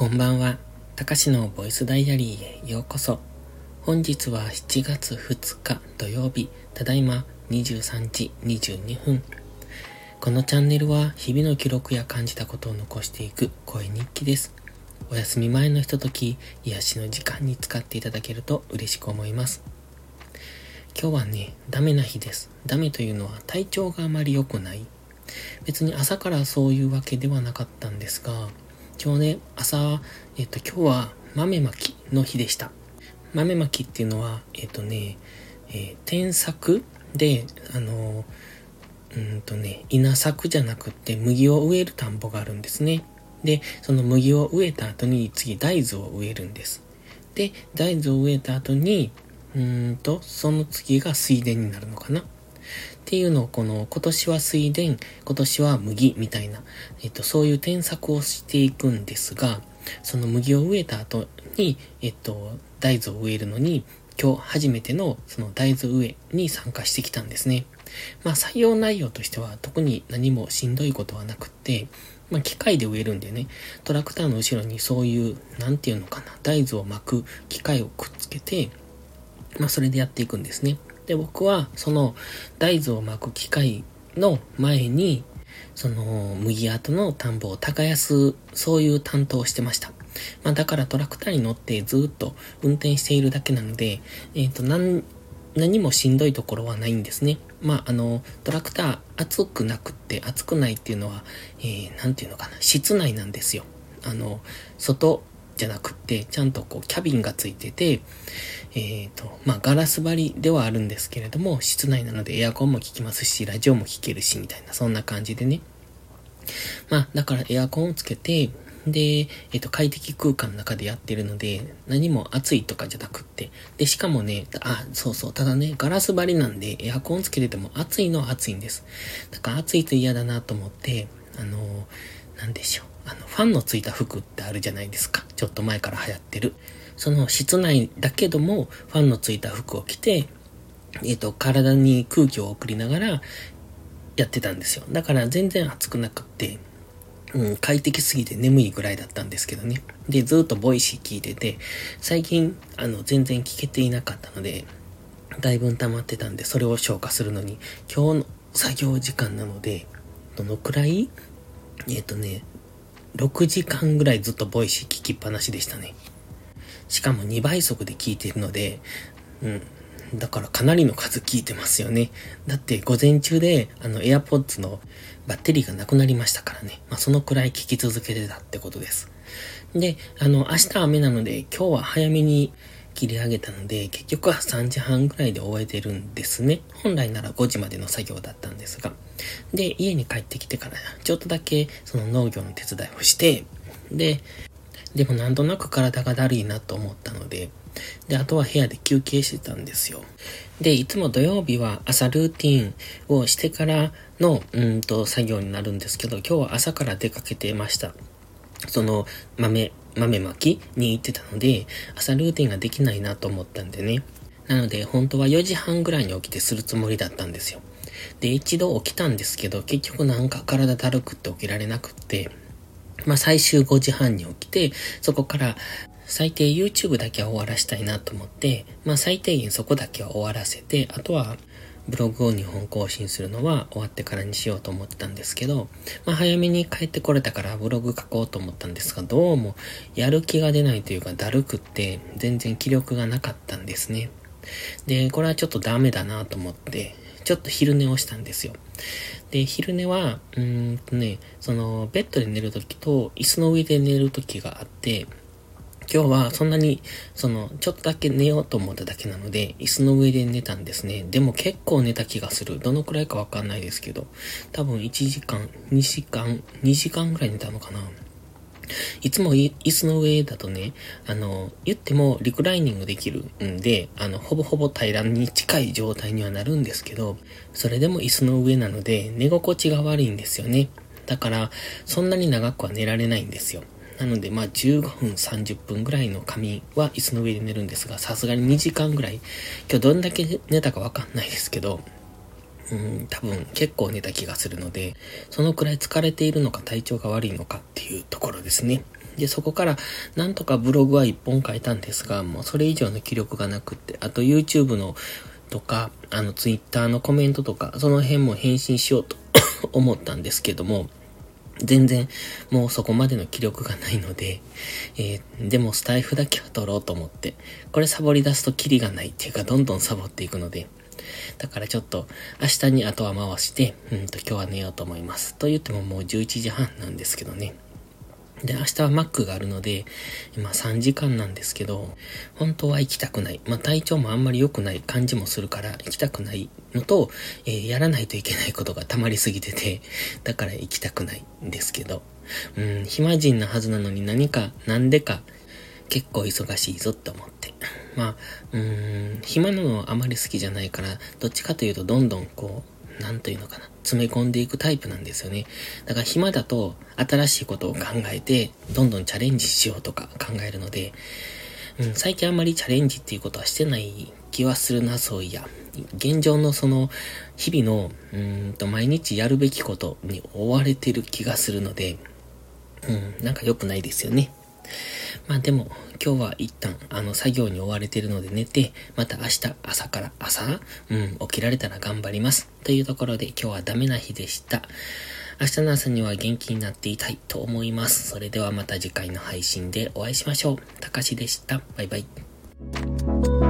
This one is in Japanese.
こんばんは。たかしのボイスダイアリーへようこそ。本日は7月2日土曜日、ただいま23時22分。このチャンネルは日々の記録や感じたことを残していく声日記です。お休み前のひととき、癒しの時間に使っていただけると嬉しく思います。今日はね、ダメな日です。ダメというのは体調があまり良くない。別に朝からそういうわけではなかったんですが、今日ね、朝、えっ、と、今日は豆まきの日でした。豆まきっていうのは、えっ、とね、えー、添削で、あの、うんとね、稲作じゃなくって麦を植える田んぼがあるんですね。で、その麦を植えた後に次大豆を植えるんです。で、大豆を植えた後に、うんと、その次が水田になるのかな。っていうのをこの今年は水田、今年は麦みたいな、えっと、そういう添削をしていくんですが、その麦を植えた後に、えっと、大豆を植えるのに、今日初めてのその大豆植えに参加してきたんですね。まあ採用内容としては特に何もしんどいことはなくって、まあ機械で植えるんでね、トラクターの後ろにそういう、なんていうのかな、大豆を巻く機械をくっつけて、まあそれでやっていくんですね。で、僕はその大豆を巻く機械の前に、その麦跡の田んぼを耕す、そういう担当をしてました。まあだからトラクターに乗ってずっと運転しているだけなので、えっ、ー、と、何、何もしんどいところはないんですね。まあ、あの、トラクター熱くなくって熱くないっていうのは、えー、なんていうのかな、室内なんですよ。あの、外じゃなくって、ちゃんとこう、キャビンがついてて、えっ、ー、と、まあ、ガラス張りではあるんですけれども、室内なのでエアコンも効きますし、ラジオも聴けるし、みたいな、そんな感じでね。まあ、だからエアコンをつけて、で、えっ、と、快適空間の中でやってるので、何も暑いとかじゃなくって。で、しかもね、あ、そうそう、ただね、ガラス張りなんで、エアコンつけてても暑いのは暑いんです。だから暑いと嫌だなと思って、あの、なんでしょう。あの、ファンのついた服ってあるじゃないですか。ちょっと前から流行ってる。その室内だけども、ファンのついた服を着て、えっ、ー、と、体に空気を送りながらやってたんですよ。だから全然暑くなくって、うん、快適すぎて眠いぐらいだったんですけどね。で、ずっと Voicy 聞いてて、最近、あの、全然聞けていなかったので、だいぶ溜まってたんで、それを消化するのに、今日の作業時間なので、どのくらい？えっ、ー、とね、6時間ぐらいずっと Voicy 聞きっぱなしでしたね。しかも2倍速で聞いてるので、うん。だからかなりの数聞いてますよね。だって午前中であの AirPods のバッテリーがなくなりましたからね。まあそのくらい聞き続けてたってことです。で、あの明日雨なので今日は早めに切り上げたので、結局は3時半ぐらいで終えてるんですね。本来なら5時までの作業だったんですが。で、家に帰ってきてから、ちょっとだけその農業の手伝いをして、で、でもなんとなく体がだるいなと思ったので、で、あとは部屋で休憩してたんですよ。で、いつも土曜日は朝ルーティンをしてからの、うんと、作業になるんですけど、今日は朝から出かけてました。その、豆、豆まきに行ってたので、朝ルーティンができないなと思ったんでね。なので、本当は4時半ぐらいに起きてするつもりだったんですよ。で、一度起きたんですけど、結局なんか体だるくって起きられなくって、まあ最終5時半に起きて、そこから最低 YouTube だけは終わらしたいなと思って、まあ最低限そこだけは終わらせて、あとはブログを2本更新するのは終わってからにしようと思ってたんですけど、まあ早めに帰ってこれたからブログ書こうと思ったんですが、どうもやる気が出ないというかだるくって全然気力がなかったんですね。で、これはちょっとダメだなと思って、ちょっと昼寝をしたんですよ。で、昼寝は、うーんとね、その、ベッドで寝るときと、椅子の上で寝るときがあって、今日はそんなに、その、ちょっとだけ寝ようと思っただけなので、椅子の上で寝たんですね。でも結構寝た気がする。どのくらいかわかんないですけど、多分1時間、2時間、2時間ぐらい寝たのかな。いつも椅子の上だとね、あの、言ってもリクライニングできるんで、あの、ほぼほぼ平らに近い状態にはなるんですけど、それでも椅子の上なので寝心地が悪いんですよね。だから、そんなに長くは寝られないんですよ。なので、まあ、15分、30分ぐらいの仮眠は椅子の上で寝るんですが、さすがに2時間ぐらい、今日どんだけ寝たかわかんないですけど、うん、多分結構寝た気がするので、そのくらい疲れているのか体調が悪いのかっていうところですね。で、そこから、なんとかブログは一本書いたんですが、もうそれ以上の気力がなくって、あと YouTube のとか、あの Twitter のコメントとか、その辺も返信しようと 思ったんですけども、全然もうそこまでの気力がないので、えー、でもスタイフだけは取ろうと思って、これサボり出すとキリがないっていうかどんどんサボっていくので、だからちょっと明日に後は回して、うんと今日は寝ようと思います。と言ってももう11時半なんですけどね。で、明日はマックがあるので、今3時間なんですけど、本当は行きたくない。まあ体調もあんまり良くない感じもするから行きたくないのと、えー、やらないといけないことが溜まりすぎてて、だから行きたくないんですけど、うん、暇人なはずなのに何か、なんでか、結構忙しいぞって思って。まあ、うーん、暇なのはあまり好きじゃないから、どっちかというとどんどんこう、なんというのかな、詰め込んでいくタイプなんですよね。だから暇だと新しいことを考えて、どんどんチャレンジしようとか考えるので、うん、最近あんまりチャレンジっていうことはしてない気はするな、そういや。現状のその、日々の、うんと、毎日やるべきことに追われてる気がするので、うん、なんか良くないですよね。まあでも、今日は一旦、あの、作業に追われてるので寝て、また明日朝から朝、うん、起きられたら頑張ります。というところで今日はダメな日でした。明日の朝には元気になっていたいと思います。それではまた次回の配信でお会いしましょう。たかしでした。バイバイ。